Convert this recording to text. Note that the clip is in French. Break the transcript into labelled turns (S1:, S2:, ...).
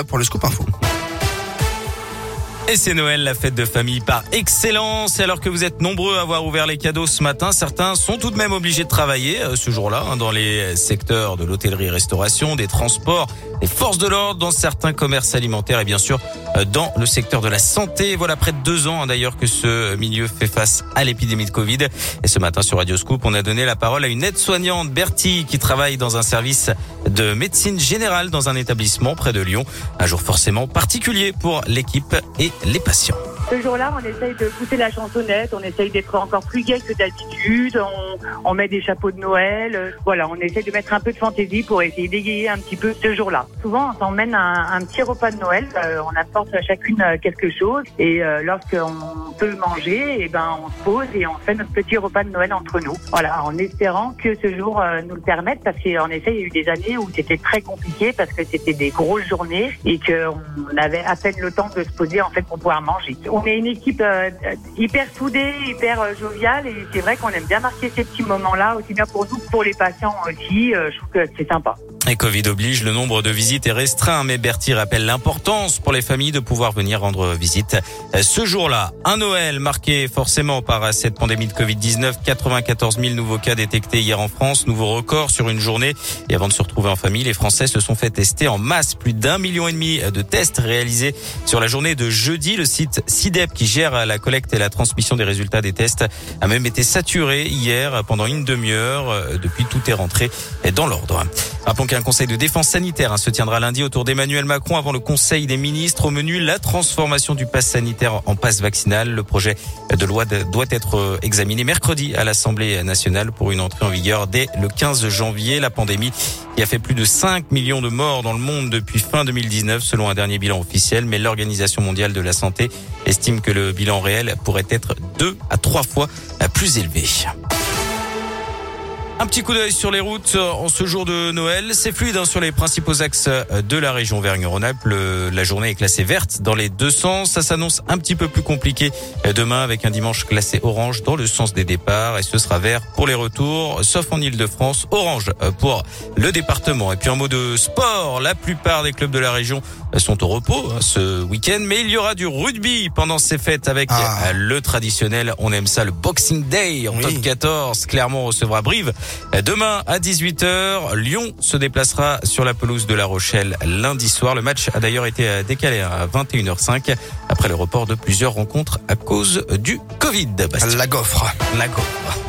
S1: pour le scoop info.
S2: Et c'est Noël, la fête de famille par excellence. Et alors que vous êtes nombreux à avoir ouvert les cadeaux ce matin, certains sont tout de même obligés de travailler euh, ce jour-là hein, dans les secteurs de l'hôtellerie-restauration, des transports, des forces de l'ordre, dans certains commerces alimentaires et bien sûr euh, dans le secteur de la santé. Voilà près de deux ans hein, d'ailleurs que ce milieu fait face à l'épidémie de Covid. Et ce matin sur Radio Scoop, on a donné la parole à une aide-soignante, Bertie, qui travaille dans un service de médecine générale dans un établissement près de Lyon. Un jour forcément particulier pour l'équipe et les patients.
S3: Ce jour-là, on essaye de pousser la chansonnette, on essaye d'être encore plus gai que d'habitude, on, on, met des chapeaux de Noël, euh, voilà, on essaye de mettre un peu de fantaisie pour essayer d'égayer un petit peu ce jour-là. Souvent, on s'emmène un, un, petit repas de Noël, euh, on apporte à chacune euh, quelque chose et euh, lorsqu'on peut manger, et eh ben on se pose et on fait notre petit repas de Noël entre nous. Voilà, en espérant que ce jour euh, nous le permette, parce qu'en effet, il y a eu des années où c'était très compliqué parce que c'était des grosses journées et qu'on avait à peine le temps de se poser en fait pour pouvoir manger on est une équipe hyper soudée, hyper joviale et c'est vrai qu'on aime bien marquer ces petits moments-là, aussi bien pour nous que pour les patients aussi. Euh, je trouve que c'est sympa.
S2: Et Covid oblige, le nombre de visites est restreint, mais Bertie rappelle l'importance pour les familles de pouvoir venir rendre visite ce jour-là. Un Noël marqué forcément par cette pandémie de Covid-19, 94 000 nouveaux cas détectés hier en France, nouveau record sur une journée. Et avant de se retrouver en famille, les Français se sont fait tester en masse, plus d'un million et demi de tests réalisés sur la journée de jeudi. Le site CIDEP qui gère la collecte et la transmission des résultats des tests a même été saturé hier pendant une demi-heure. Depuis, tout est rentré dans l'ordre. Qu'un conseil de défense sanitaire hein, se tiendra lundi autour d'Emmanuel Macron avant le conseil des ministres. Au menu, la transformation du pass sanitaire en passe vaccinal. Le projet de loi doit être examiné mercredi à l'Assemblée nationale pour une entrée en vigueur dès le 15 janvier. La pandémie qui a fait plus de 5 millions de morts dans le monde depuis fin 2019 selon un dernier bilan officiel. Mais l'Organisation mondiale de la santé estime que le bilan réel pourrait être deux à trois fois plus élevé. Un petit coup d'œil sur les routes en ce jour de Noël. C'est fluide hein, sur les principaux axes de la région Vergne-Rhône-Alpes. La journée est classée verte dans les deux sens. Ça s'annonce un petit peu plus compliqué demain avec un dimanche classé orange dans le sens des départs et ce sera vert pour les retours, sauf en Ile-de-France. Orange pour le département. Et puis en mot de sport, la plupart des clubs de la région sont au repos hein, ce week-end, mais il y aura du rugby pendant ces fêtes avec ah. le traditionnel, on aime ça, le Boxing Day en oui. top 14. Clermont recevra Brive. Demain à 18h, Lyon se déplacera sur la pelouse de La Rochelle lundi soir. Le match a d'ailleurs été décalé à 21h05 après le report de plusieurs rencontres à cause du Covid.
S1: La gaufre.
S2: La gaufre.